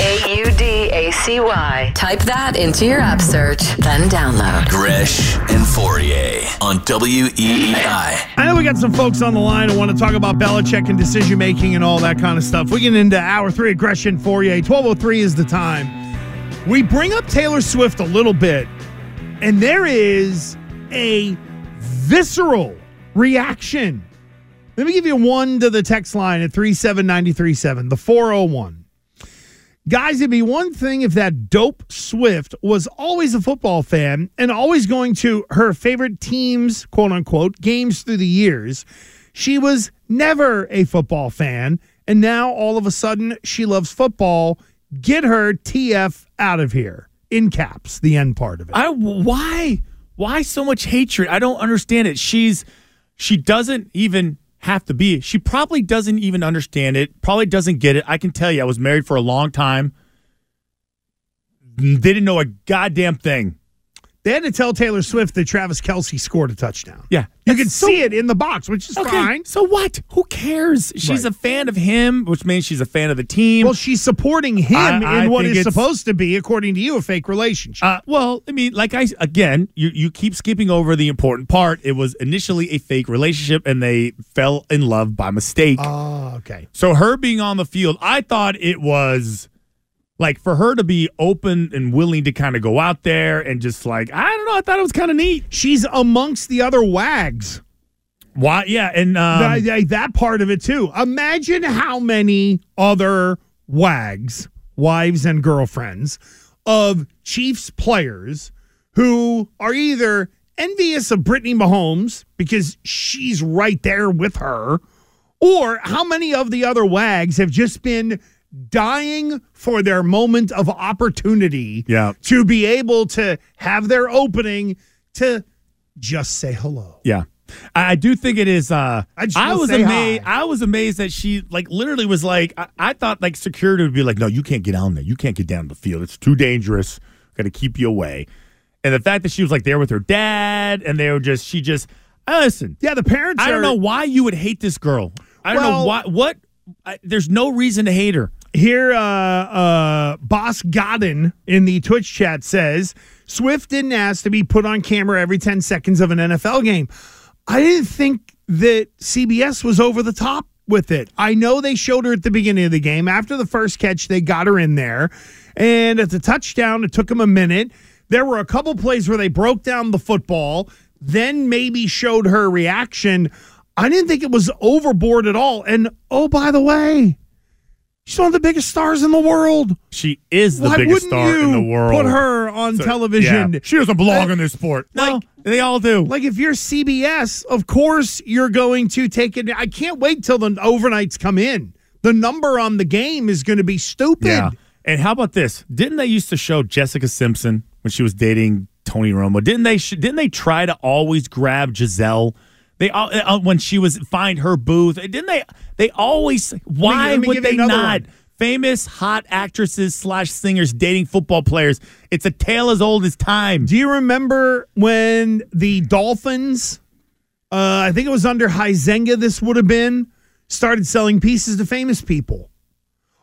A U D A C Y. Type that into your app search, then download. Gresh and Fauria on WEEI. I know we got some folks on the line who want to talk about Belichick and decision making and all that kind of stuff. We get into hour three aggression Fauria. 1203 is the time. We bring up Taylor Swift a little bit, and there is a visceral reaction. Let me give you one to the text line at 37937, the 401. Guys, it'd be one thing if that dope Swift was always a football fan and always going to her favorite teams, quote unquote, games through the years. She was never a football fan, and now all of a sudden she loves football. Get her TF out of here. In caps, the end part of it. I why why so much hatred? I don't understand it. She's she doesn't even have to be. She probably doesn't even understand it. Probably doesn't get it. I can tell you. I was married for a long time. Didn't know a goddamn thing. They had to tell Taylor Swift that Travis Kelce scored a touchdown. Yeah, You could see it in the box, which is Okay, fine. so what? Who cares? She's Right. a fan of him, which means she's a fan of the team. Well, she's supporting him I- I in what think supposed to be, according to you, a fake relationship. Uh, well, I mean, like I again, you you keep skipping over the important part. It was initially a fake relationship, and they fell in love by mistake. Oh, okay. So her being on the field, I thought it was like for her to be open and willing to kind of go out there and just like I don't know. I thought it was kind of neat. She's amongst the other wags. Why? Yeah, and um, that, that- that part of it too. Imagine how many other wags, wives and girlfriends of Chiefs players who are either envious of Brittany Mahomes because she's right there with her, or how many of the other wags have just been dying for their moment of opportunity Yeah. to be able to have their opening to just say hello. Yeah. I do think it is. Uh, I I was amazed. hi. I was amazed that she like literally was like. I, I thought like security would be like, no, you can't get down there. You can't get down the field. It's too dangerous. Got to keep you away. And the fact that she was like there with her dad, and they were just, she just, uh, listen. Yeah, the parents. I don't know why you would hate this girl. I don't know why. What? I, there's no reason to hate her. Here, uh, uh, Boss Godden in the Twitch chat says Swift didn't ask to be put on camera every 10 seconds of an NFL game. I didn't think that CBS was over the top with it. I know they showed her at the beginning of the game. After the first catch, they got her in there. And at the touchdown, it took them a minute. There were a couple plays where they broke down the football, then maybe showed her reaction. I didn't think it was overboard at all. And oh, by the way, She's one of the biggest stars in the world. She is the Why biggest wouldn't star you in the world. Put her on So, television. yeah. She doesn't belong in this sport. No, like- they all do. Like if you're CBS, of course you're going to take it. I can't wait till the overnights come in. The number on the game is going to be stupid. Yeah. And how about this? Didn't they used to show Jessica Simpson when she was dating Tony Romo? Didn't they? Sh- didn't they try to always grab Gisele? They all uh, when she was find her booth. Didn't they? They always. Why let me would they not? one. Famous hot actresses slash singers dating football players. It's a tale as old as time. Do you remember when the Dolphins, uh, I think it was under Huizenga, this would have been, started selling pieces to famous people?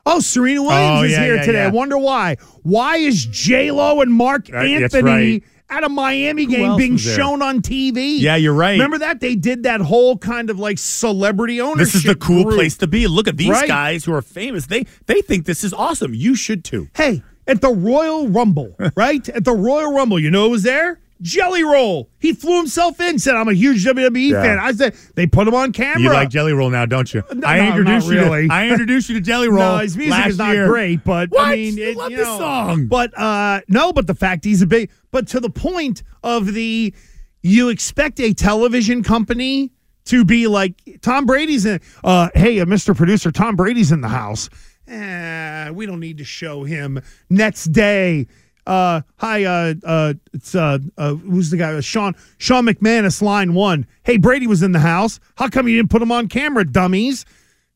Oh, Serena Williams Oh, is yeah, here yeah, today. yeah. I wonder why. Why is J Lo and Marc Anthony. At a Miami game being shown on TV? Yeah, you're right. Remember that they did that whole kind of like celebrity ownership. This is the cool group. place to be. Look at these Right. guys who are famous. They they think this is awesome. You should too. Hey, at the Royal Rumble, right? At the Royal Rumble, you know who was there? Jelly Roll. He flew himself in, said, I'm a huge WWE Yeah. fan. I said, they put him on camera. You like Jelly Roll now, don't you? No, I no, introduced not you. really. To, I introduced you to Jelly Roll. No, his music is not year. great, but What? I mean, it, love you this know, song. But uh, no, but the fact he's a big, but to the point of the, you expect a television company to be like Tom Brady's in. Uh, hey, uh, Mr. Producer, Tom Brady's in the house, eh, we don't need to show him. Next day, uh, hi, uh, uh, it's uh, uh, who's the guy? Sean Sean McManus, line one. Hey, Brady was in the house. How come you didn't put him on camera, dummies?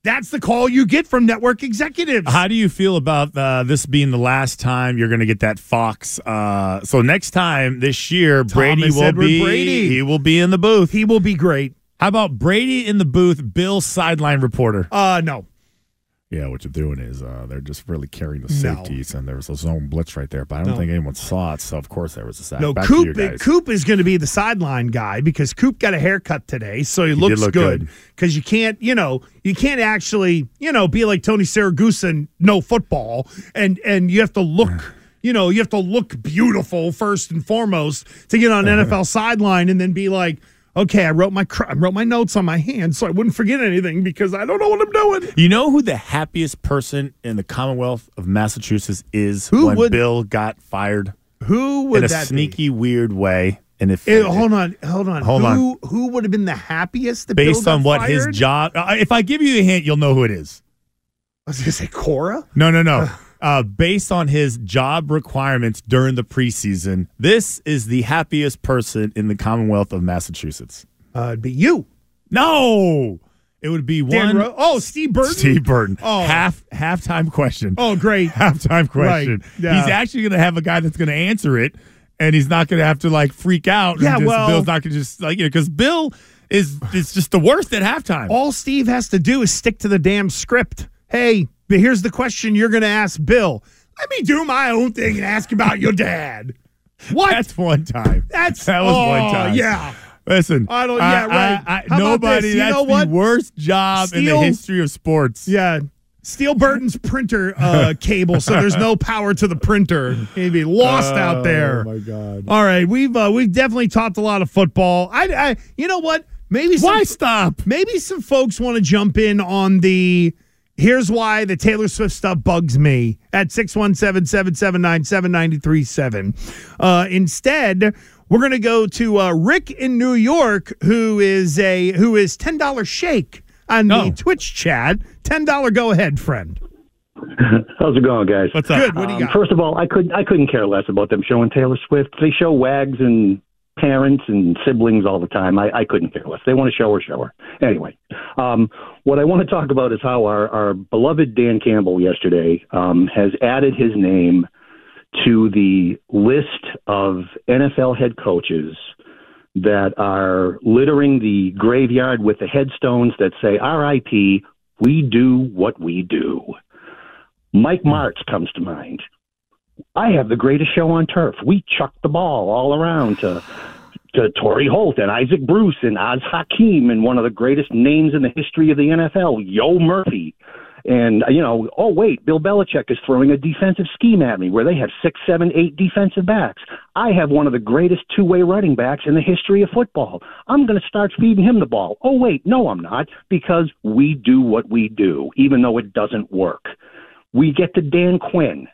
That's the call you get from network executives. How do you feel about uh, this being the last time you're going to get that Fox? Uh, so next time this year, Brady Thomas will Edward be Brady. he will be in the booth. he will be great. How about Brady in the booth, Bill sideline reporter? Uh, no, Yeah, what you're doing is uh, they're just really carrying the No. safeties, and there was a zone blitz right there, but I don't No. think anyone saw it. So of course there was a sack. no. Back Coop. Coop is going to be the sideline guy because Coop got a haircut today, so he, looks look good. Because you can't, you know, you can't actually, you know, be like Tony Siragusa and know football, and and you have to look. You know, you have to look beautiful first and foremost to get on. NFL sideline, and then be like, okay, I wrote my cr- I wrote my notes on my hand so I wouldn't forget anything because I don't know what I'm doing. You know who the happiest person in the Commonwealth of Massachusetts is Who when would- Bill got fired Who would in a that be? sneaky, weird way? And if Eh, hold on, hold on. Hold who, Who would have been the happiest? Based on what his job, uh, if I give you a hint, you'll know who it is. I was going to say Cora. No, no, no. Uh, based on his job requirements during the preseason, this is the happiest person in the Commonwealth of Massachusetts. Uh, it'd be you, No, it would be Dan one. Ro- oh, Steve Burton. Steve Burton. Oh. Half halftime question. Oh, great. halftime question. yeah. He's actually going to have a guy that's going to answer it, and he's not going to have to like freak out. Yeah, just- well- Bill's not going to just like you know because Bill is is just the worst at halftime. All Steve has to do is stick to the damn script. Hey, here's the question you're going to ask Bill. Let me do my own thing and ask about your dad. What? That's one time. That's- that was oh, one time. yeah. Listen, I don't- yeah, right. I, I, How about nobody. That's know the what? worst job in the history of sports. yeah. Steal Burton's printer uh, cable, so there's no power to the printer. He'd be lost out there. Oh my god. All right, we've uh, we've definitely talked a lot of football. I, I you know what? Maybe some, Why stop? maybe some folks want to jump in on the here's why the Taylor Swift stuff bugs me at 617-779-7937. Uh, instead, we're going to go to uh, Rick in New York who is a who is $10 shake on Oh. the Twitch chat. $10 go ahead, friend. How's it going, guys? What's up? Good. What do you Um, got? First of all, I couldn't I couldn't care less about them showing Taylor Swift. They show wags and parents and siblings all the time. I, I couldn't care less. They want to show her, show her. Anyway, um, what I want to talk about is how our, our beloved Dan Campbell yesterday um, has added his name to the list of NFL head coaches that are littering the graveyard with the headstones that say RIP, we do what we do. Mike Martz comes to mind. I have the greatest show on turf. We chuck the ball all around to to Torry Holt and Isaac Bruce and Az Hakim and one of the greatest names in the history of the NFL, Yo Murphy. And you know, oh wait, Bill Belichick is throwing a defensive scheme at me where they have six, seven, eight defensive backs. I have one of the greatest two-way running backs in the history of football. I'm going to start feeding him the ball. Oh wait, no, I'm not because we do what we do, even though it doesn't work. We get to Dan Quinn.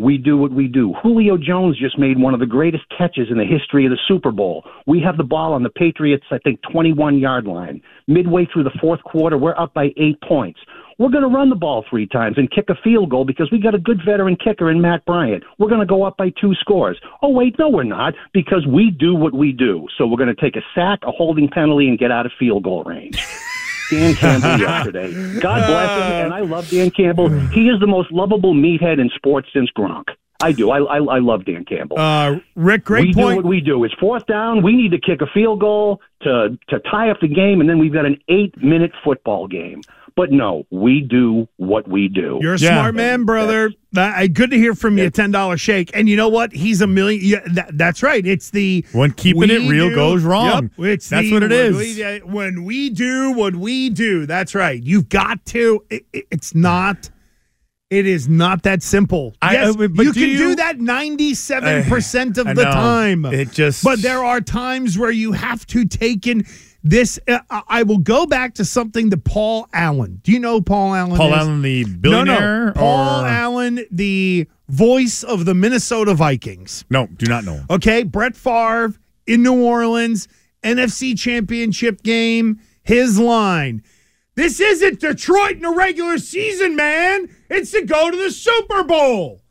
We do what we do. Julio Jones just made one of the greatest catches in the history of the Super Bowl. We have the ball on the Patriots, I think, 21 yard line. Midway through the fourth quarter, we're up by eight points. We're going to run the ball three times and kick a field goal because we got a good veteran kicker in Matt Bryant. We're going to go up by two scores. Oh, wait, no, we're not because we do what we do. So we're going to take a sack, a holding penalty, and get out of field goal range. Dan Campbell yesterday. God bless him, and I love Dan Campbell. He is the most lovable meathead in sports since Gronk. I do. I I, I love Dan Campbell. Uh, Rick, great we do what we do. It's fourth down. We need to kick a field goal to to tie up the game, and then we've got an eight minute football game. But no, we do what we do. You're a Yeah. smart man, brother. Uh, good to hear from you. Ten dollar shake, and you know what? He's a million. Yeah, that, that's right. It's the When keeping it real do- goes wrong. Yep, it's That's the what it when is. we- uh, when we do what we do. That's right. You've got to. It, it- it's not. It is not that simple. I- yes, uh, but you do can you- do that ninety-seven percent of I the know. time. It just- But there are times where you have to take in this. Uh, I will go back to something that Paul Allen. Do you know Paul Allen? Paul is? Allen, the No, billionaire. no. Paul or- Allen, the voice of the Minnesota Vikings. No, do not know him. Okay, Brett Favre in New Orleans, NFC Championship game. His line: This isn't Detroit in the regular season, man. It's to go to the Super Bowl.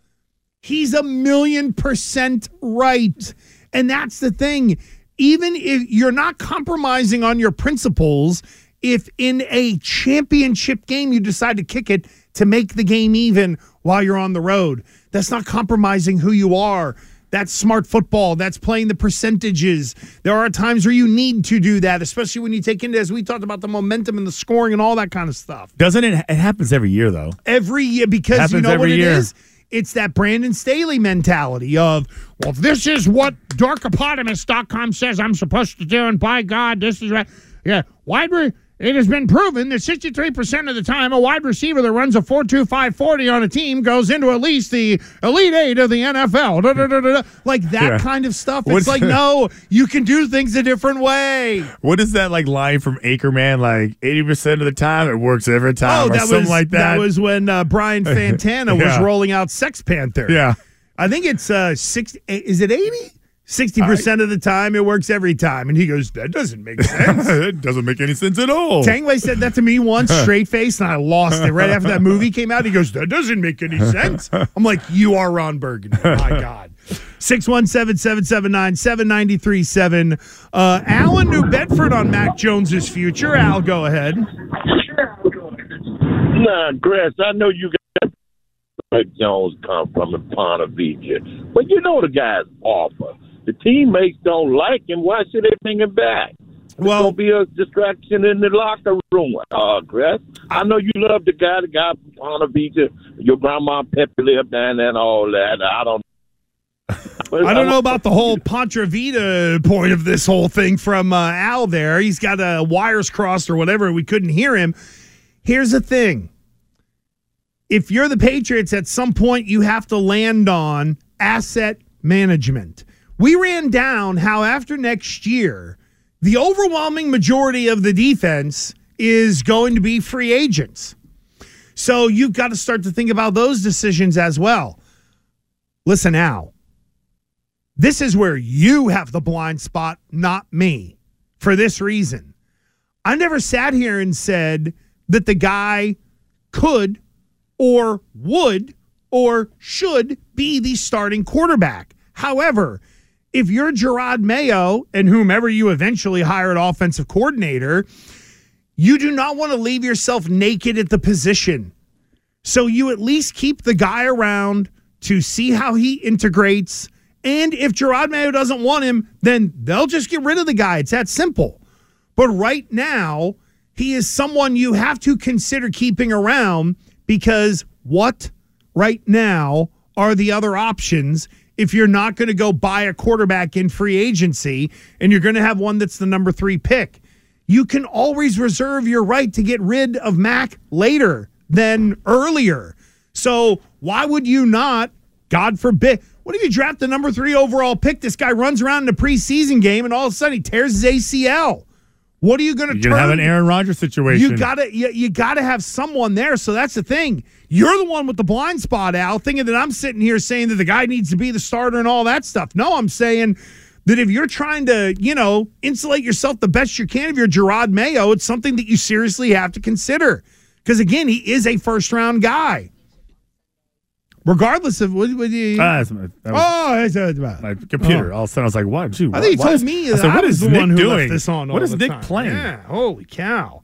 He's a million percent right. And that's the thing. Even if you're not compromising on your principles, if in a championship game you decide to kick it to make the game even while you're on the road, that's not compromising who you are. That's smart football. That's playing the percentages. There are times where you need to do that, especially when you take into, as we talked about, the momentum and the scoring and all that kind of stuff. Doesn't it? It happens every year, though. Every year, because you know what every it year. is? It's that Brandon Staley mentality of, well, this is what darkopotamus.com says I'm supposed to do, and by God, this is right. Yeah, wide re- it has been proven that 63% of the time a wide receiver that runs a 4.2540 on a team goes into at least the Elite Eight of the NFL. Da, da, da. Like that Yeah. kind of stuff. What's- It's like, no, you can do things a different way. What is that like line from Anchorman? Like eighty percent of the time, it works every time, Oh, or that something was like that. was when uh, Brian Fantana was rolling out Sex Panther. yeah. I think it's uh sixty. Is it eighty? Sixty percent of the time, it works every time. And he goes, "That doesn't make sense." it doesn't make any sense at all. Tangway said that to me once, straight face, and I lost it right after that movie came out. He goes, "That doesn't make any sense." I'm like, "You are Ron Burgundy." My God. 617-779-7937. Uh, Alan New Bedford on Mac Jones's future. Al, go ahead. Nah, Chris, I know you got Rick Jones come from the Ponte Beach, but you know the guy's awful. The teammates don't like him. Why should they bring him back? It's Well- gonna be a distraction in the locker room. Uh, Chris, I know you love the guy, the guy from Ponte Beach. Your grandma Pepe lived down there and all that. I don't. I don't know about the whole Ponte Vedra point of this whole thing from uh, Al there. He's got uh, wires crossed or whatever. We couldn't hear him. Here's the thing if you're the Patriots, at some point you have to land on asset management. We ran down how after next year, the overwhelming majority of the defense is going to be free agents. So you've got to start to think about those decisions as well. Listen, Al, this is where you have the blind spot, not me, for this reason. I never sat here and said that the guy could or would or should be the starting quarterback. However, if you're Jerod Mayo and whomever you eventually hired offensive coordinator, you do not want to leave yourself naked at the position. So you at least keep the guy around to see how he integrates. And if Jerod Mayo doesn't want him, then they'll just get rid of the guy. It's that simple. But right now, he is someone you have to consider keeping around because what right now are the other options if you're not going to go buy a quarterback in free agency and you're going to have one that's the number three pick? You can always reserve your right to get rid of Mac later than earlier. So why would you not, God forbid, what if you draft the number three overall pick? This guy runs around in a preseason game and all of a sudden he tears his ACL. What are you going to turn? gonna have an Aaron Rodgers situation. You gotta you, you gotta have someone there. So that's the thing. You're the one with the blind spot, Al, thinking that I'm sitting here saying that the guy needs to be the starter and all that stuff. No, I'm saying that if you're trying to, you know, insulate yourself the best you can, if you're Jerod Mayo, it's something that you seriously have to consider. Because again, he is a first round guy. Regardless of what, what you, that's my, that was oh, it's, uh, my computer. All of a sudden, I was like, "What? Dude, I think he what- what told is- me I said, I what was is the Nick one who doing? left this on. What is Nick time. playing? Yeah, holy cow!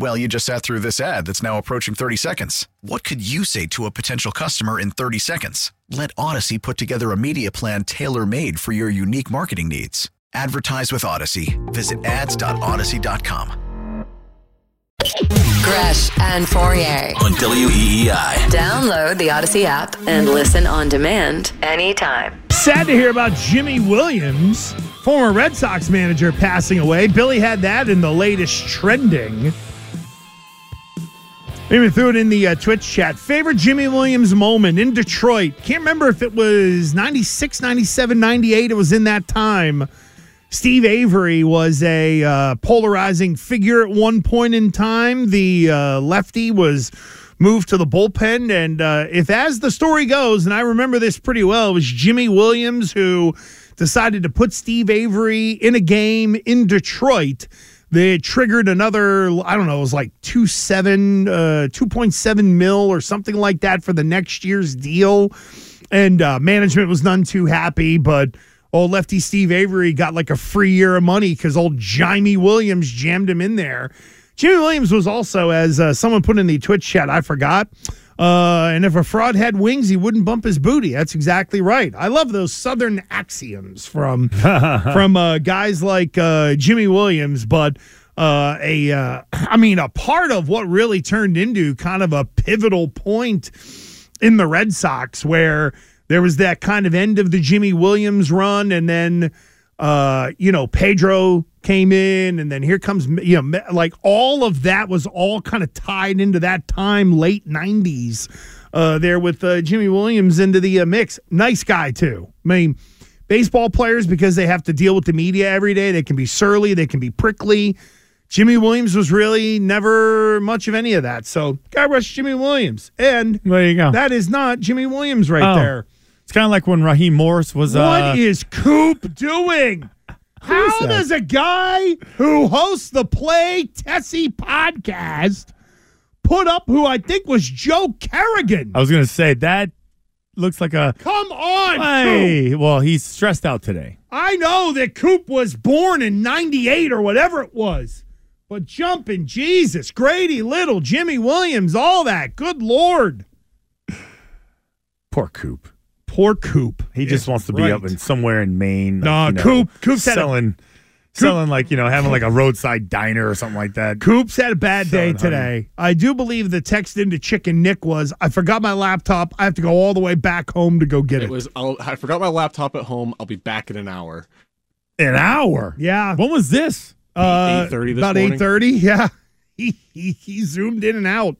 Well, you just sat through this ad that's now approaching 30 seconds. What could you say to a potential customer in 30 seconds? Let Audacy put together a media plan tailor made for your unique marketing needs. Advertise with Audacy. Visit ads.audacy.com. Gresh and Fauria. on E WEEI. Download the Audacy app and listen on demand anytime. Sad to hear about Jimy Williams, former Red Sox manager, passing away. Billy had that in the latest trending. Maybe threw it in the uh, Twitch chat. Favorite Jimy Williams moment in Detroit. Can't remember if it was 96, 97, 98. It was in that time. Steve Avery was a uh, polarizing figure at one point in time. The uh, lefty was moved to the bullpen. And uh, if, as the story goes, and I remember this pretty well, it was Jimy Williams who decided to put Steve Avery in a game in Detroit. They triggered another, I don't know, it was like two uh, two point seven mil or something like that for the next year's deal, and uh, management was none too happy. But old lefty Steve Avery got like a free year of money because old Jimy Williams jammed him in there. Jimy Williams was also, as uh, someone put in the Twitch chat, I forgot. Uh, and if a fraud had wings, he wouldn't bump his booty. That's exactly right. I love those Southern axioms from from uh, guys like uh, Jimy Williams, but uh, a uh, I mean a part of what really turned into kind of a pivotal point in the Red Sox where there was that kind of end of the Jimy Williams run, and then uh, you know Pedro came in, and then here comes you know like all of that was all kind of tied into that time, late '90s. Uh, there with uh, Jimy Williams into the uh, mix. Nice guy too. I mean, baseball players because they have to deal with the media every day. They can be surly, they can be prickly. Jimy Williams was really never much of any of that. So, God rest Jimy Williams. And There you go. that is not Jimy Williams right Oh. there. It's kind of like when Raheem Morris was. uh, What is Coop doing? How does a guy who hosts the Play Tessie podcast put up who I think was Joe Kerrigan? I was going to say that looks like a. Come on, Coop. Well, he's stressed out today. I know that Coop was born in 98 or whatever it was. But jumping Jesus, Grady Little, Jimy Williams, all that. Good Lord. Poor Coop. Poor Coop. He just Yeah, wants to be right. up in somewhere in Maine. Nah, you know, Coop- Coop's had a- selling, selling like you know having like a roadside diner or something like that. Coops had a bad day Selling honey. today. I do believe the text into Chicken Nick was, I forgot my laptop. I have to go all the way back home to go get it. It was. I'll, I forgot my laptop at home. I'll be back in an hour. An hour. yeah. When was this? Uh, 8:30 about 8.30 yeah he, he, he zoomed in and out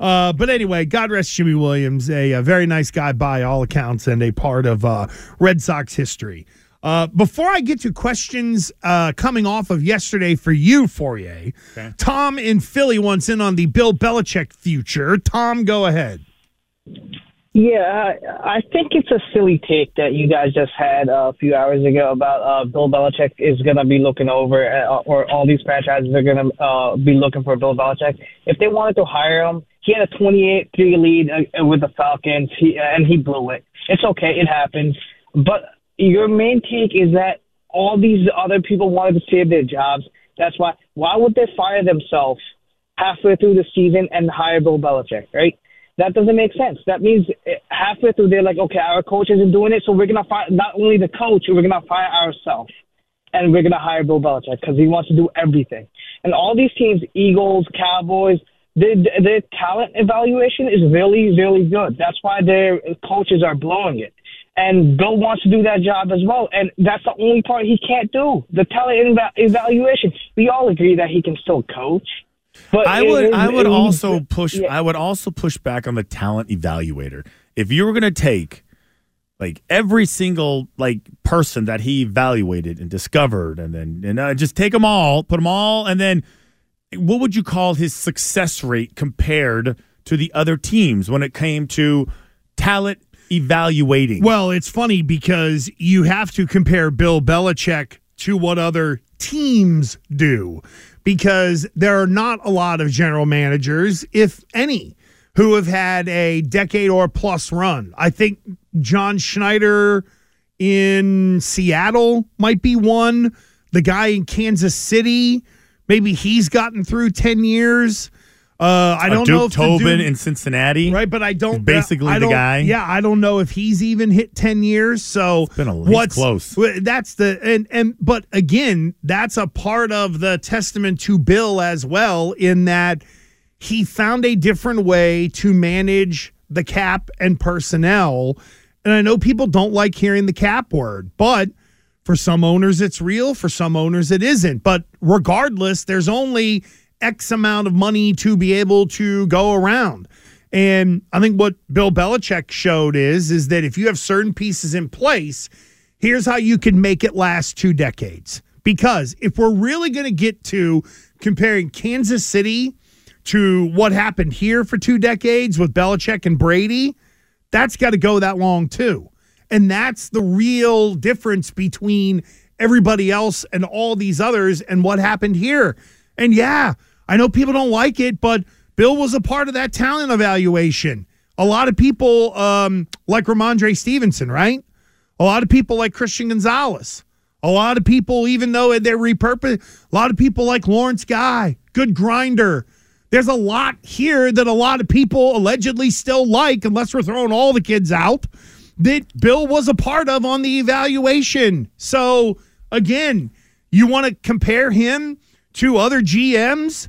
uh, but anyway god rest jimy williams a, a very nice guy by all accounts and a part of uh, red sox history uh, before I get to questions uh, coming off of yesterday for you, Fauria, Tom in Philly wants in on the Bill Belichick future. Tom, go ahead. Yeah, I, think it's a silly take that you guys just had uh, a few hours ago about uh, Bill Belichick is going to be looking over, uh, or all these franchises are going to uh, be looking for Bill Belichick. If they wanted to hire him, he had a 28-3 lead uh, with the Falcons, he, and he blew it. It's okay, it happens. But your main take is that all these other people wanted to save their jobs. That's why. Why would they fire themselves halfway through the season and hire Bill Belichick, right? That doesn't make sense. That means eh, halfway through they're like, okay, our coach isn't doing it, so we're gonna fire not only the coach, we're gonna fire ourselves, and we're gonna hire Bill Belichick because he wants to do everything. And all these teams, Eagles, Cowboys, their their talent evaluation is really, really good. That's why their coaches are blowing it. And Bill wants to do that job as well, and that's the only part he can't do. The talent eva- evaluation. We all agree that he can still coach. But I would is- I would it- also push yeah. I would also push back on the talent evaluator. If you were going to take like every single like person that he evaluated and discovered and then and uh, just take them all, put them all and then what would you call his success rate compared to the other teams when it came to talent evaluating? Well, it's funny because you have to compare Bill Belichick to what other teams do because there are not a lot of general managers, if any, who have had a decade or plus run. I think John Schneider in Seattle might be one. The guy in Kansas City maybe he's gotten through 10 years. Uh, I Uh, don't Duke know if Tobin dude- in Cincinnati, Right, but I don't. Basically I the don't- guy. Yeah, I don't know if he's even hit ten years. So it's been least what's close. That's the and and but again, that's a part of the testament to Bill as well in that he found a different way to manage the cap and personnel. And I know people don't like hearing the cap word, but for some owners it's real, for some owners it isn't. But regardless, there's only X amount of money to be able to go around. And I think what Bill Belichick showed is is that if you have certain pieces in place, here's how you can make it last two decades. Because if we're really going to get to comparing Kansas City to what happened here for two decades with Belichick and Brady, that's got to go that long too. And that's the real difference between everybody else and all these others and what happened here. And yeah, I know people don't like it, but Bill was a part of that talent evaluation. A lot of people um, like Rhamondre Stevenson, right? A lot of people like Christian Gonzalez. A lot of people, even though they're repurposed, a lot of people like Lawrence Guy, good grinder. There's a lot here that a lot of people allegedly still like, unless we're throwing all the kids out, that Bill was a part of on the evaluation. So, again, you want to compare him to other GMs?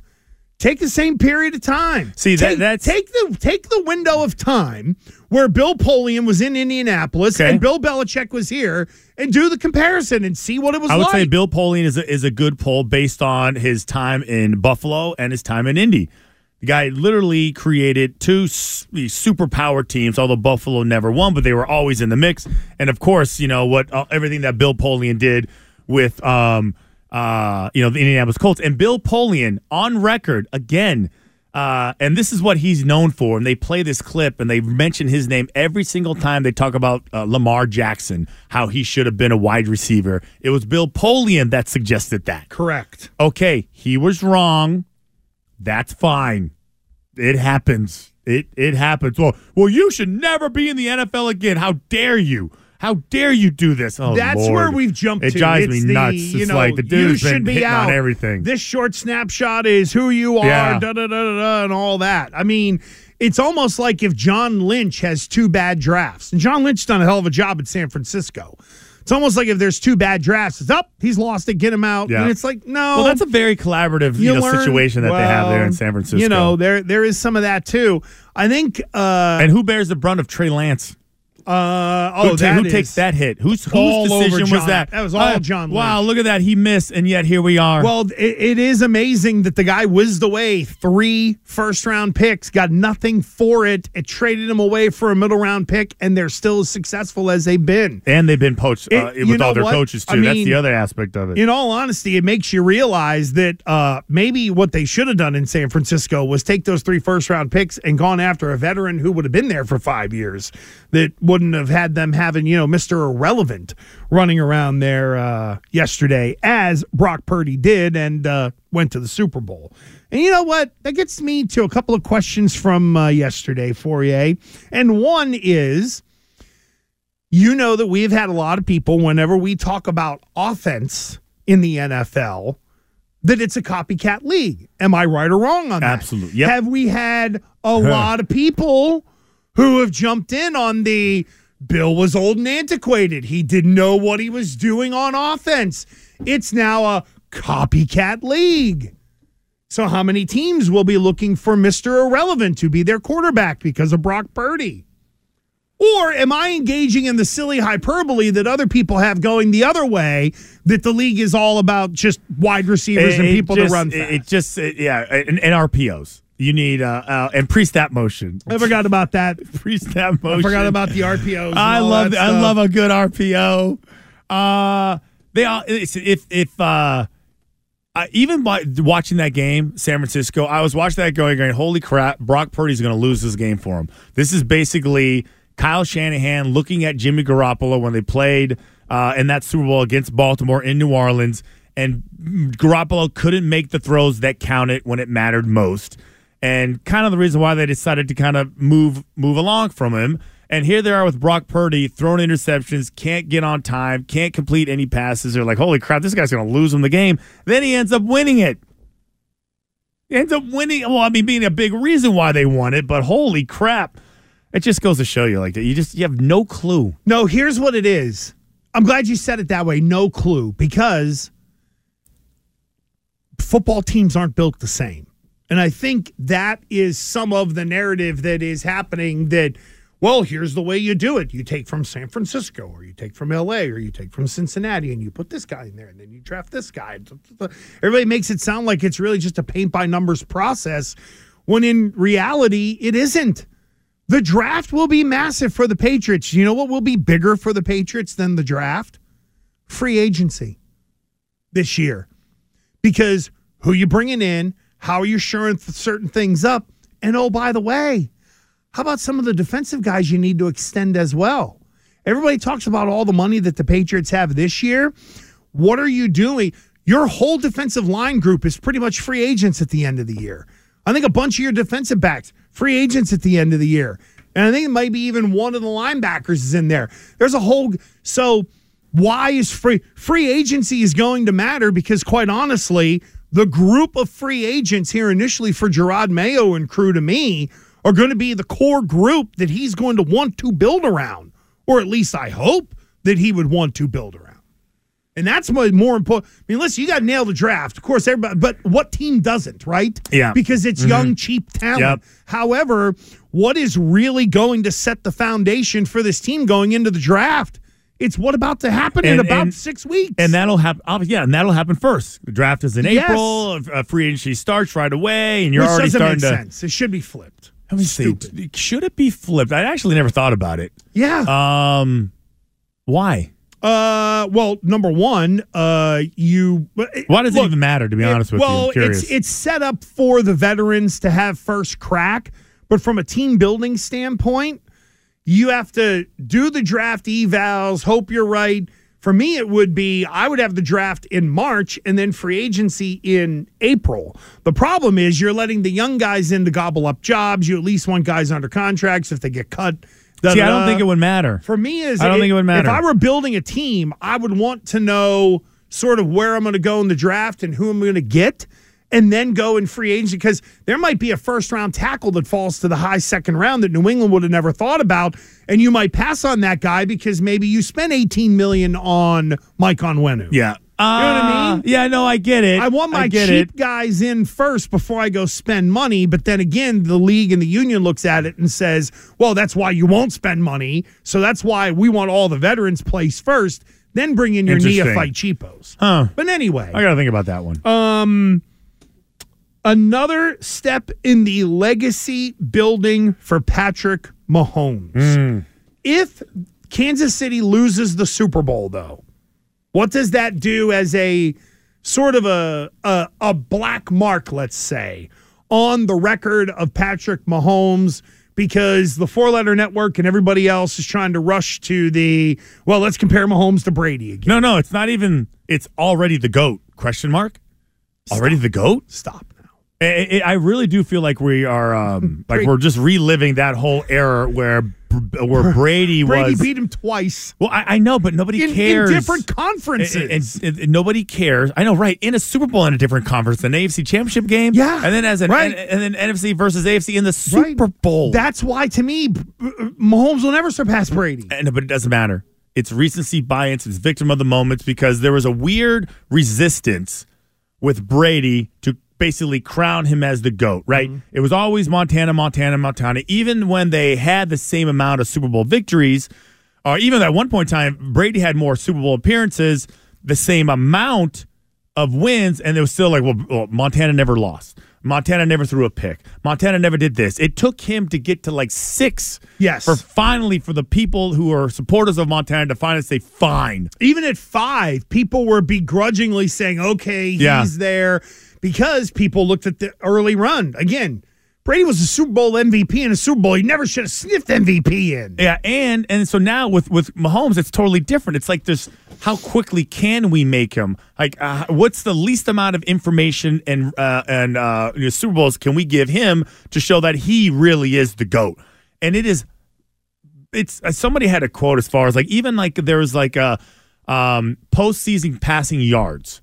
Take the same period of time. See, that- take, that's- take the take the window of time where Bill Polian was in Indianapolis Okay. and Bill Belichick was here, and do the comparison and see what it was like. I would like. say Bill Polian is a, is a good poll based on his time in Buffalo and his time in Indy. The guy literally created two superpower teams, although Buffalo never won, but they were always in the mix. And of course, you know what uh, everything that Bill Polian did with um uh you know the Indianapolis Colts and Bill Polian on record again. Uh, and this is what he's known for. And they play this clip and they mention his name every single time they talk about uh, Lamar Jackson, how he should have been a wide receiver. It was Bill Polian that suggested that. Correct. Okay, he was wrong. That's fine. It happens. It it happens. Well, well, you should never be in the NFL again. How dare you? How dare you do this? Oh, That's Lord. where we've jumped It to. drives It's me the, nuts. You It's know, like the you dude's should been be hitting out. on everything. This short snapshot is who you are, Yeah. da, da, da, da, da, and all that. I mean, it's almost like if John Lynch has two bad drafts, and John Lynch done a hell of a job at San Francisco. It's almost like if there's two bad drafts, it's up, he's lost it, get him out. Yeah. And it's like, no. Well, that's a very collaborative you, know, learn- situation that they have there in San Francisco. You know, there there is some of that too. I think. uh and who bears the brunt of Trey Lance? Uh Who, Oh, ta- who is takes that hit? Whose whose decision was that? that was all Uh, John Wow, look at that. He missed, and yet here we are. Well, it, it is amazing that the guy whizzed away three first round picks, got nothing for it, it traded him away for a middle round pick, and they're still as successful as they've been. and they've been poached uh, with all their what? coaches too. I That's the other aspect of it. In all honesty, it makes you realize that uh, maybe what they should have done in San Francisco was take those three first round picks and gone after a veteran who would have been there for five years that wouldn't have had them having, you know, Mr. Irrelevant running around there uh, yesterday, as Brock Purdy did and uh, went to the Super Bowl. And you know what? That gets me to a couple of questions from uh, yesterday, Fauria. And one is you know that we've had a lot of people whenever we talk about offense in the NFL that it's a copycat league. Am I right or wrong on that? Absolutely. Yep. Have we had a lot of people who have jumped in on the Bill was old and antiquated. He didn't know what he was doing on offense. It's now a copycat league. So how many teams will be looking for Mr. Irrelevant to be their quarterback because of Brock Purdy? Or am I engaging in the silly hyperbole that other people have going the other way that the league is all about just wide receivers and It- it people just- to run It, fast? it just, it- yeah, and, and RPOs. You need uh, uh and pre-snap motion. I forgot about that. Pre-snap motion. I forgot about the RPO. I love that I love a good RPO. Uh they all it's- if if uh uh, even by watching that game, San Francisco, I was watching that going, going, holy crap, Brock Purdy's going to lose this game for him. This is basically Kyle Shanahan looking at Jimmy Garoppolo when they played uh, in that Super Bowl against Baltimore in New Orleans, and Garoppolo couldn't make the throws that counted when it mattered most, and kind of the reason why they decided to kind of move move along from him. And here they are with Brock Purdy throwing interceptions, can't get on time, can't complete any passes. They're like, holy crap, this guy's going to lose him the game. Then he ends up winning it. ends up winning. Well, I mean, being a big reason why they won it, but holy crap. It just goes to show you like that. You just you have no clue. No, here's what it is. I'm glad you said it that way. No clue because football teams aren't built the same. And I think that is some of the narrative that is happening that, well, here's the way you do it. You take from San Francisco or you take from LA or you take from Cincinnati and you put this guy in there and then you draft this guy. Everybody makes it sound like it's really just a paint by numbers process when in reality, it isn't. The draft will be massive for the Patriots. You know what will be bigger for the Patriots than the draft? Free agency this year. Because who you bringing in, how are you shoring certain things up, and oh by the way, how about some of the defensive guys you need to extend as well? Everybody talks about all the money that the Patriots have this year. What are you doing? Your whole defensive line group is pretty much free agents at the end of the year. I think a bunch of your defensive backs, free agents at the end of the year. And I think maybe even one of the linebackers is in there. There's a whole so why is free free agency is going to matter because quite honestly, the group of free agents here initially for Jerod Mayo and crew to me are going to be the core group that he's going to want to build around, or at least I hope that he would want to build around. And that's more, more important. I mean, listen, you got to nail the draft, of course. Everybody, but what team doesn't, right? Yeah, because it's mm-hmm. young, cheap talent. Yep. However, what is really going to set the foundation for this team going into the draft? It's what about to happen And- in about and- six weeks. And that'll happen. Yeah, and that'll happen first. The draft is in Yes. April. A free agency starts right away, and you're Which already starting make to. sense. It should be flipped. Let me see. Should it be flipped? I actually never thought about it. Yeah. Um, why? Uh, well, number one, uh, you. Why does look, it even matter? To be it- honest with well, you, I'm it's it's set up for the veterans to have first crack, but from a team building standpoint, you have to do the draft evals. Hope you're right. For me, it would be I would have the draft in March and then free agency in April. The problem is you're letting the young guys in to gobble up jobs. You at least want guys under contracts if they get cut. See, I don't think it would matter. For me, is I don't think it would matter. If I were building a team, I would want to know sort of where I'm going to go in the draft and who I'm going to get, and then go in free agency because there might be a first round tackle that falls to the high second round that New England would have never thought about, and you might pass on that guy because maybe you spent 18 million on Mike Onwenu. yeah. You know what I mean? Yeah, no, I get it. I want my get cheap it. guys in first before I go spend money. But then again, the league and the union looks at it and says, well, that's why you won't spend money. So that's why we want all the veterans placed first, then bring in your neophyte cheapos. Huh. But anyway, I got to think about that one. um, another step in the legacy building for Patrick Mahomes. Hmm. If Kansas City loses the Super Bowl, though, what does that do as a sort of a a, a black mark, let's say, on the record of Patrick Mahomes? Because the four letter network and everybody else is trying to rush to the well, let's compare Mahomes to Brady again. No, no, it's not even. It's already the goat? Question mark. Already the goat? Stop now. I, I really do feel like we are, um, like we're just reliving that whole era where where Brady, Brady was. beat him twice. well, I, I know, but nobody In- in cares. different conferences. And, and- and nobody cares. I know, right? In a Super Bowl in a different conference, an AFC Championship game, Yeah, and then as an right. and, then NFC versus AFC in the Super Bowl. That's why, to me, Mahomes will never surpass Brady. And, but it doesn't matter. It's recency bias. It's victim of the moments because there was a weird resistance with Brady to basically crown him as the GOAT, right? Mm-hmm. It was always Montana, Montana, Montana. Even when they had the same amount of Super Bowl victories, or even at one point in time, Brady had more Super Bowl appearances, the same amount of wins, and it was still like, well, well, Montana never lost. Montana never threw a pick. Montana never did this. It took him to get to like six. Yes. For finally, for the people who are supporters of Montana to finally say, fine. Even at five, people were begrudgingly saying, okay, he's Yeah. there because people looked at the early run. Again, Brady was a Super Bowl MVP in a Super Bowl. He never should have sniffed MVP in. Yeah, and and so now with with Mahomes, it's totally different. It's like this: how quickly can we make him? Like, uh, what's the least amount of information and uh, and uh, you know, Super Bowls can we give him to show that he really is the goat? And it is. It's uh, somebody had a quote as far as like even like there was like a um, postseason passing yards.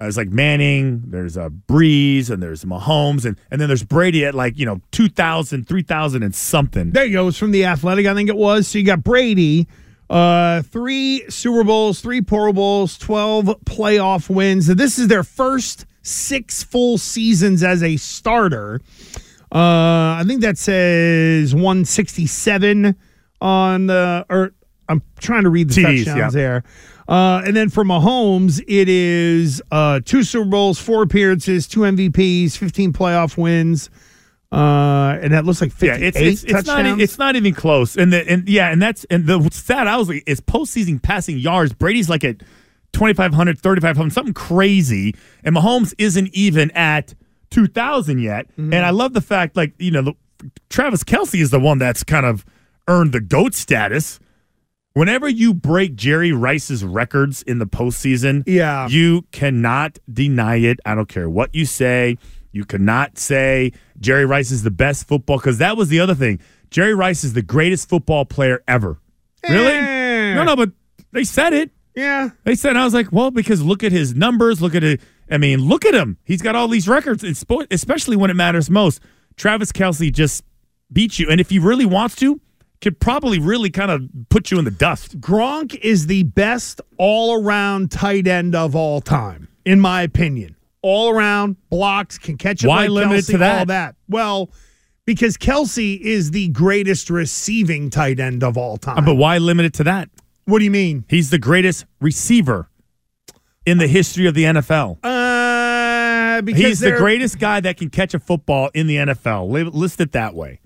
Uh, It's like Manning, there's a Brees, and there's Mahomes, and, and then there's Brady at like, you know, 2,000, 3,000 and something. There you go. It's from the Athletic, I think it was. So you got Brady, uh, three Super Bowls, three Pro Bowls, twelve playoff wins. This is their first six full seasons as a starter. Uh, I think that says 167 on the, or I'm trying to read the TDs, touchdowns yeah. there. Uh, and then for Mahomes, it is uh, two Super Bowls, four appearances, two MVPs, 15 playoff wins. Uh, and that looks like 58 Yeah, it's it's, it's not touchdowns. it's not even close. And the and yeah, and that's and the stat I was like is postseason passing yards. Brady's like at 2,500, 3,500, something crazy, and Mahomes isn't even at 2,000 yet. Mm-hmm. And I love the fact like you know the, Travis Kelce is the one that's kind of earned the goat status. Whenever you break Jerry Rice's records in the postseason, Yeah. you cannot deny it. I don't care what you say. You cannot say Jerry Rice is the best football because that was the other thing. Jerry Rice is the greatest football player ever. Really? Eh. No, no, but they said it. yeah. They said I was like, well, because look at his numbers. Look at it. I mean, look at him. He's got all these records, especially when it matters most. Travis Kelce just beat you, and if he really wants to, could probably really kind of put you in the dust. Gronk is the best all around tight end of all time, in my opinion. All around blocks, can catch it Why like limit Kelce, to that? all that. Well, because Kelce is the greatest receiving tight end of all time. But why limit it to that? what do you mean? He's the greatest receiver in the history of the NFL. Uh, because He's the greatest guy that can catch a football in the NFL. List it that way.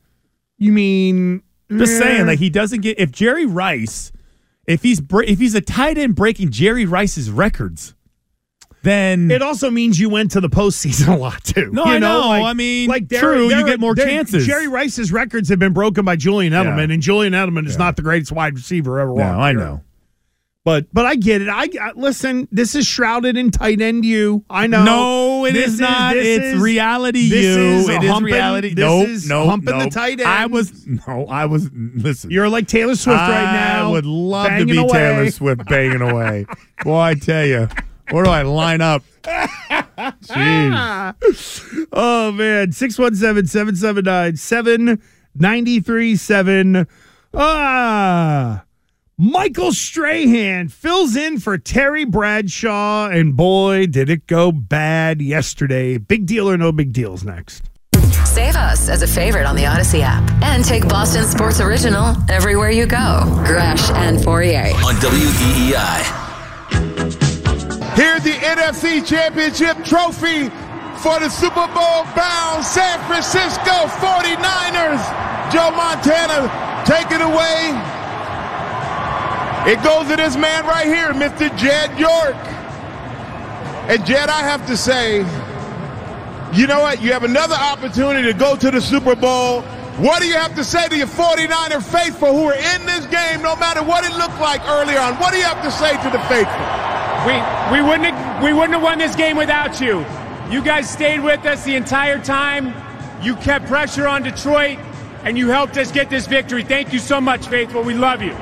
You mean Just eh, saying, like he doesn't get if Jerry Rice, if he's if he's a tight end breaking Jerry Rice's records, then It also means you went to the postseason a lot too. No, you I know. Like, I mean, like true, you get more chances. Jerry Rice's records have been broken by Julian Edelman, Yeah. and Julian Edelman is Yeah. not the greatest wide receiver ever. no, I know. But but I get it. I, I listen. This is shrouded in tight end you. I know. No, it This is not. it's is- reality this you. is it is humping- reality. This no, is no, humping no. the tight end. I was no, I was listen. You're like Taylor Swift right now. I would love to be away. Taylor Swift banging away. Boy, I tell you, where do I line up? Jeez. Oh man, 617-779-7937. Ah. Michael Strahan fills in for Terry Bradshaw, and boy, did it go bad yesterday. Big deal or no big deals next. Save us as a favorite on the Audacy app and take Boston Sports Original everywhere you go. Gresh and Fauria. on WEEI. Here's the NFC Championship trophy for the Super Bowl bound San Francisco 49ers. Joe Montana, take it away. It goes to this man right here, Mr. Jed York. And Jed, I have to say, you know what? You have another opportunity to go to the Super Bowl. What do you have to say to your 49er faithful who are in this game, no matter what it looked like earlier on? What do you have to say to the faithful? We we wouldn't have, we wouldn't have won this game without you. You guys stayed with us the entire time. You kept pressure on Detroit, and you helped us get this victory. Thank you so much, faithful. We love you.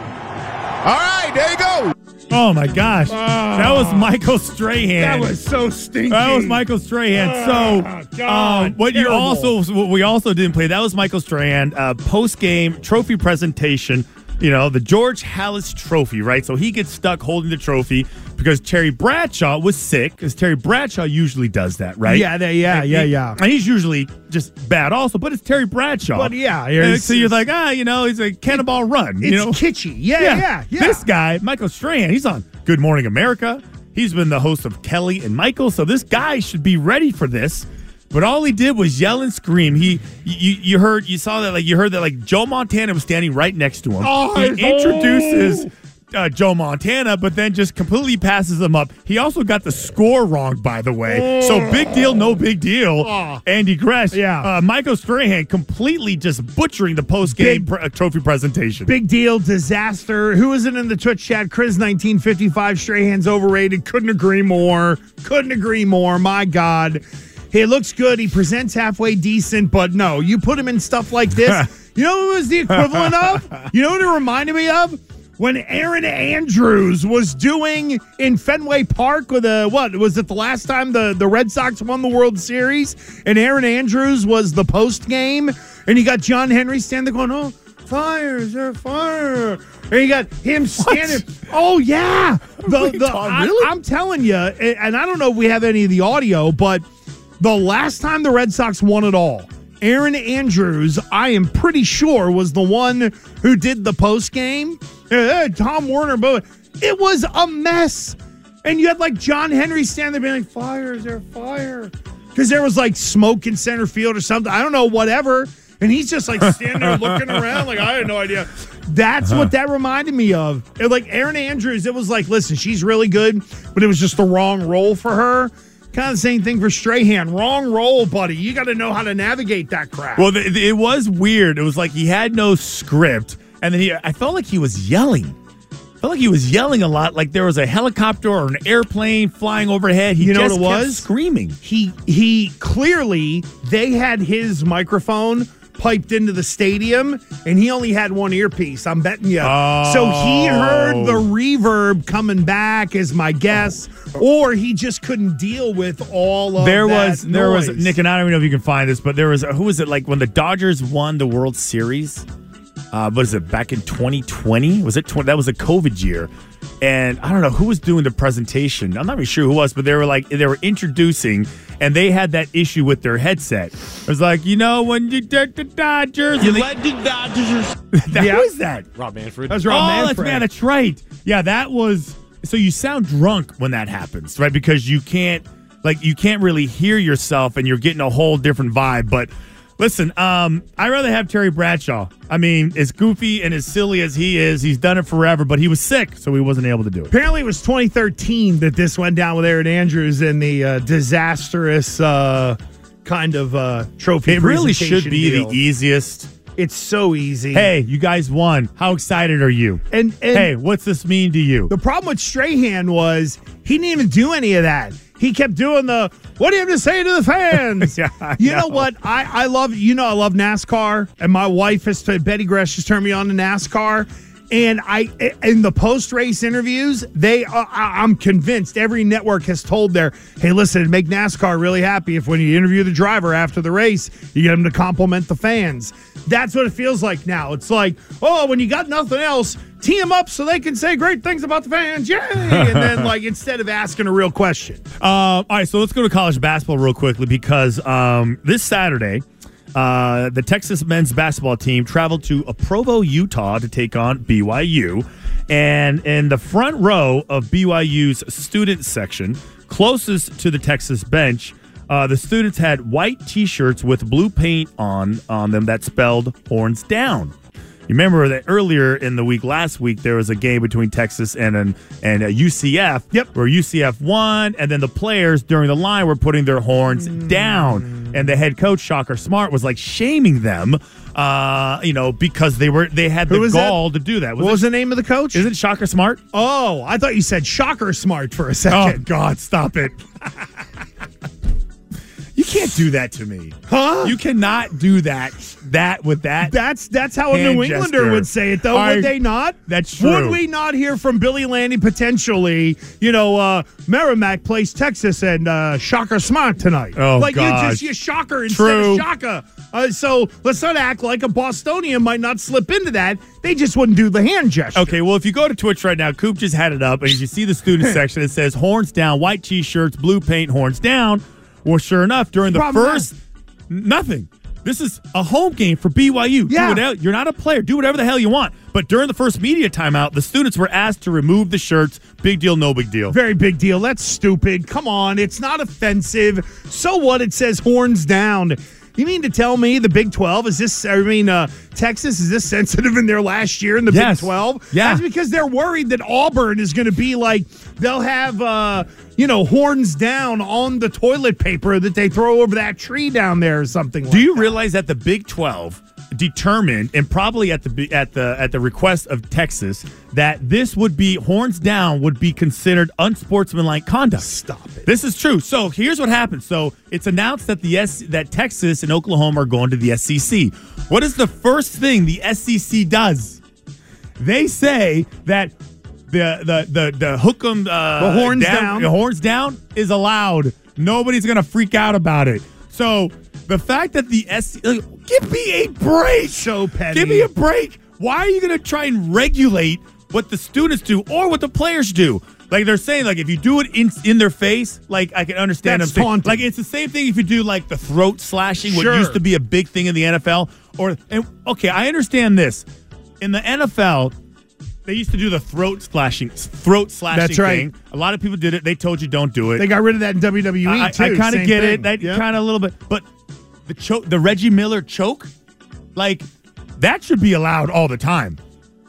All right, there you go. Oh my gosh, that was Michael Strahan. That was so stinky. That was Michael Strahan. Oh, so, God, um, what you also what we also didn't play that was Michael Strahan uh, post game trophy presentation. You know the George Halas Trophy, right? So he gets stuck holding the trophy because Terry Bradshaw was sick, because Terry Bradshaw usually does that, right? Yeah, they- yeah, And yeah, he- yeah. And he's usually just bad, also, but it's Terry Bradshaw. But yeah, And so you're like, ah, you know, he's a cannonball run. It's you know, kitschy. Yeah, yeah, yeah. This guy, Michael Strahan, he's on Good Morning America. He's been the host of Kelly and Michael, so this guy should be ready for this. But all he did was yell and scream. He, you, you heard, you saw that, like you heard that, like Joe Montana was standing right next to him. Oh, he oh. introduces uh, Joe Montana, but then just completely passes him up. He also got the score wrong, by the way. So big deal, no big deal. Oh. Andy Gresh, Yeah. uh, Michael Strahan, completely just butchering the post game pr- uh, trophy presentation. Big deal, disaster. Who isn't in the Twitch chat? Chris 1955. Strahan's overrated. Couldn't agree more. Couldn't agree more. My God. He looks good. He presents halfway decent, but no, you put him in stuff like this. you know who was the equivalent of? You know what it reminded me of? when Erin Andrews was doing in Fenway Park with a what was it the last time the the Red Sox won the World Series and Erin Andrews was the post game and you got John Henry standing there going oh fire is there fire and you got him standing oh yeah the, the I, I'm telling you and I don't know if we have any of the audio but the last time the Red Sox won it all Erin Andrews, I am pretty sure, was the one who did the post game. Hey, Tom Werner, but it was a mess. And you had like John Henry standing there being like, fire, is there fire? Because there was like smoke in center field or something. I don't know, whatever. And he's just like standing there looking around, like, I had no idea. That's what that reminded me of. It, like Erin Andrews, it was like, listen, she's really good, but it was just the wrong role for her. Kind of the same thing for Strahan. Wrong role, buddy. You got to know how to navigate that crap. Well, th- th- it was weird. It was like he had no script, and then he. I felt like he was yelling. I felt like he was yelling a lot, like there was a helicopter or an airplane flying overhead. He you know just what it kept was? screaming. He he clearly they had his microphone piped into the stadium and he only had one earpiece. I'm betting you. So he oh. heard the reverb coming back is my guess or he just couldn't deal with all of there was there was. Nick and I don't even know if you can find this, but there was who was it like when the Dodgers won the World Series? Uh, what is it back in 2020? Was it 20, that was a COVID year? And I don't know who was doing the presentation. I'm not really sure who was, but they were like they were introducing, and they had that issue with their headset. It was like you know when you did the Dodgers, you led the Dodgers. that Yeah. was that. Rob Manfred. That's Rob oh, Manfred. that's man, that's right. Yeah, that was. So you sound drunk when that happens, right? Because you can't, like, you can't really hear yourself, and you're getting a whole different vibe. But listen, um, I'd rather have Terry Bradshaw. I mean, as goofy and as silly as he is, he's done it forever. But he was sick, so he wasn't able to do it. Apparently, it was 2013 that this went down with Erin Andrews in the uh, disastrous uh, kind of uh, trophy. It really should be deal. the easiest. It's so easy. Hey, you guys won. How excited are you? And, and hey, what's this mean to you? The problem with Strahan was he didn't even do any of that. He kept doing the what do you have to say to the fans? Yeah, you know. know. what? I, I love you know I love NASCAR and my wife has Betty Gresh has turned me on to NASCAR. And I, in the post race interviews, they, uh, I'm convinced every network has told their, hey, listen, it'd make NASCAR really happy if when you interview the driver after the race, you get them to compliment the fans. That's what it feels like now. It's like, oh, when you got nothing else, tee them up so they can say great things about the fans. Yay! And then, like, instead of asking a real question. Uh, all right, so let's go to college basketball real quickly because um, this Saturday, uh, the Texas men's basketball team traveled to Provo, Utah to take on BYU. And in the front row of BYU's student section, closest to the Texas bench, uh, the students had white t shirts with blue paint on, on them that spelled horns down. You remember that earlier in the week, last week, there was a game between Texas and an, and a UCF. Yep. Where UCF won, and then the players during the line were putting their horns down, and the head coach Shocker Smart was like shaming them, uh, you know, because they were they had Who the was that? gall to do that. what it- was the name of the coach? Is it Shocker Smart? Oh, I thought you said Shocker Smart for a Oh second. God, stop it! you can't do that to me, Huh? You cannot do that. That with that. That's that's how a New Englander gesture. would say it, though, I- would they not? That's true. Would we not hear from Billy Landy potentially? You know, uh, Merrimack plays Texas and uh, Shocker Smart tonight. Oh, like you just you Shocker instead True. of Shaka. Uh, so let's not act like a Bostonian might not slip into that. They just wouldn't do the hand gesture. Okay, well, if you go to Twitch right now, Coop just had it up, and you see the student section, it says horns down, white t shirts, blue paint, horns down. Well, sure enough, during the Problem first, nothing. This is a home game for BYU. Do Yeah. whatever, you're not a player. Do whatever the hell you want. But during the first media timeout, the students were asked to remove the shirts. Big deal, no big deal. Very big deal. That's stupid. Come on. It's not offensive. So what? It says horns down. You mean to tell me the Big 12 is this? I mean, uh, Texas is this sensitive in their last year in the Yes. Big 12? Yeah. That's because they're worried that Auburn is going to be like, they'll have, uh, you know, horns down on the toilet paper that they throw over that tree down there or something like Do you realize that the Big 12 determined and probably at the at the at the request of Texas that this would be horns down would be considered unsportsmanlike conduct. Stop it. This is true. So here's what happens. So it's announced that the S, that Texas and Oklahoma are going to the SEC. What is the first thing the SEC does? They say that the the the the hook 'em uh, The horns down. the horns down is allowed. Nobody's gonna freak out about it. So the fact that the S give me a break. So petty. Give me a break. Why are you gonna try and regulate what the students do or what the players do? Like they're saying, like if you do it in in their face, like I can understand That's them taunting. Like it's the same thing if you do like the throat slashing, what Sure. used to be a big thing in the NFL. Or and okay, I understand this. In the NFL, they used to do the throat slashing throat slashing That's right. thing. A lot of people did it. They told you don't do it. They got rid of that in WWE I, too. I kind of Same get thing. it. That Yeah. kind of a little bit, but the choke, the Reggie Miller choke, like that should be allowed all the time.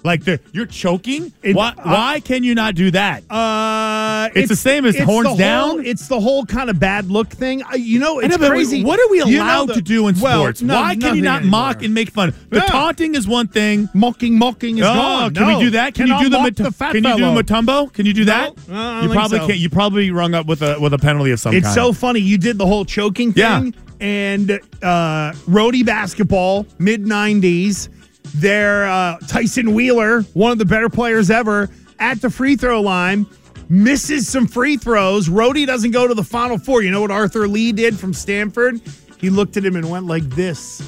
Like the you're choking. It- why? uh, why can you not do that? Uh, It's the same as it's horns the down? It's the whole kind of bad look thing. Uh, you know, it's know, crazy. What are we You know allowed the- to do in well, sports? no- Why can you not anymore. mock and make fun? The Yeah. taunting is one thing. Mocking, mocking is Oh, gone. Can No. we do that? Can Cannot you do the, mat- the fat Can you do Mutombo? Can you do that? No, I don't you probably so. can't. You probably rung up with a with a penalty of some It's kind. so funny. You did the whole choking Yeah. And uh, Rhody basketball, mid 90s. There, uh, Tyson Wheeler, one of the better players ever, at the free throw line, misses some free throws. Rhody doesn't go to the final four. You know what Arthur Lee did from Stanford? He looked at him and went like this.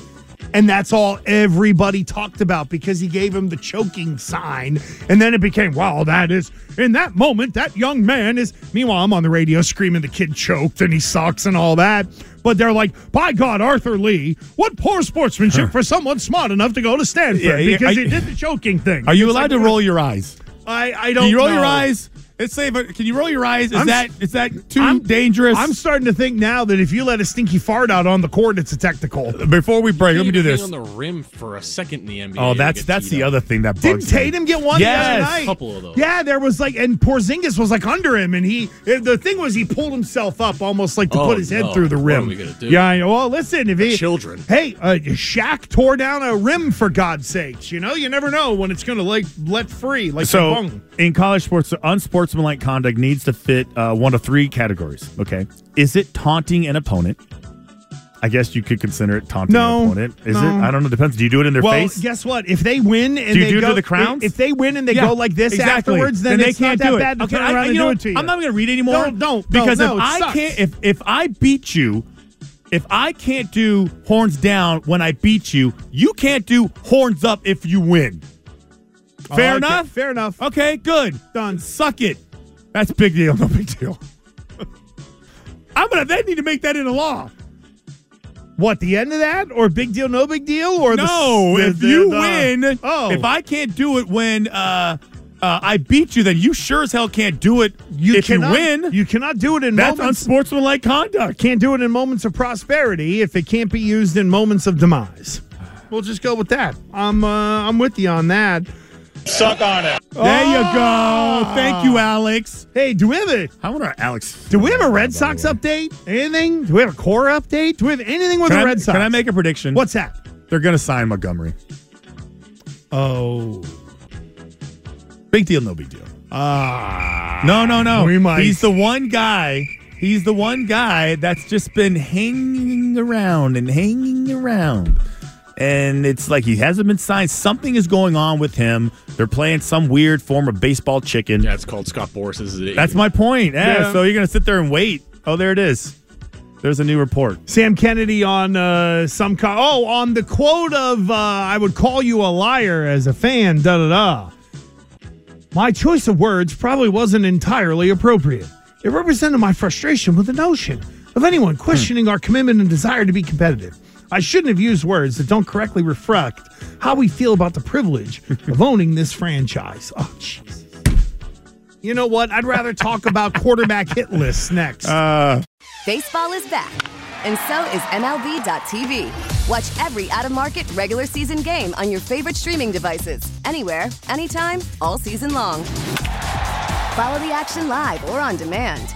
And that's all everybody talked about because he gave him the choking sign. And then it became, wow, that is, in that moment, that young man is. Meanwhile, I'm on the radio screaming the kid choked and he sucks and all that. But they're like, by God, Arthur Lee, what poor sportsmanship for someone smart enough to go to Stanford Yeah, yeah, because I- he did the choking thing. Are you It's allowed like, to roll your eyes? I, I don't Can you roll your eyes? Let's say, but can you roll your eyes? Is I'm- that is that too I'm- dangerous? I'm starting to think now that if you let a stinky fart out on the court, it's a technical. Before we break, let me do this. on the rim for a second in the NBA. Oh, that's that's the up. other thing that Didn't bugs me. Tatum get one Yes. the other night? A couple of those. Yeah, there was like, and Porzingis was like under him, and he. The thing was, he pulled himself up almost like to Oh, put his head no. through the What rim. are we gonna do? Yeah, I know. Well, listen, if he Children. Hey, uh, Shaq tore down a rim for God's sakes. You know, you never know when it's going to like let free like so in college sports, unsportsmanlike conduct needs to fit uh, one of three categories. Okay, is it taunting an opponent? I guess you could consider it taunting No, an opponent. Is no. it? I don't know. Depends. Do you do it in their well, face? guess what? If they win and Do you they do it to the crowns? if they win and they Yeah, go like this exactly. afterwards, then, they it's can't do that it. okay, I, you know it to you. I'm not going to read anymore. Don't, don't, because. No, if I sucks. can't, if if I beat you, if I can't do horns down when I beat you, you can't do horns up if you win. Fair Okay, enough. Fair enough. Okay, good. Done. Suck it. That's big deal. No big deal. I'm gonna. They need to make that into law. What the end of that, or big deal, no big deal, or No, the, the- if the- you the- win, oh, if I can't do it when uh, uh, I beat you, then you sure as hell can't do it you if cannot, you win. you cannot do it in That's moments. unsportsmanlike conduct. can't do it in moments of prosperity if it can't be used in moments of demise. We'll just go with that. I'm uh, I'm with you on that. Suck on it. There you go. Thank you, Alex. Hey, do we have a I wonder how Alex. do we have a Red Sox update? Anything? Do we have a core update? Do we have anything with Can the I, Red Sox? can I make a prediction? What's that? They're going to sign Montgomery. Oh, Big deal, no big deal. ah, No, no, no. We might. He's the one guy. He's the one guy that's just been hanging around and hanging around. And it's like he hasn't been signed. Something is going on with him. They're playing some weird form of baseball chicken. Yeah, it's called Scott Boras's. That's my point. Yeah, Yeah. So you're going to sit there and wait. Oh, there it is. There's a new report. Sam Kennedy on uh, some co- oh on the quote of uh, "I would call you a liar as a fan." Da da da. My choice of words probably wasn't entirely appropriate. It represented my frustration with the notion of anyone questioning our commitment and desire to be competitive. I shouldn't have used words that don't correctly reflect how we feel about the privilege of owning this franchise. Oh, Jesus. You know what? I'd rather talk about quarterback hit lists next. Uh, Baseball is back, and so is MLB.tv. Watch every out of market regular season game on your favorite streaming devices, anywhere, anytime, all season long. Follow the action live or on demand.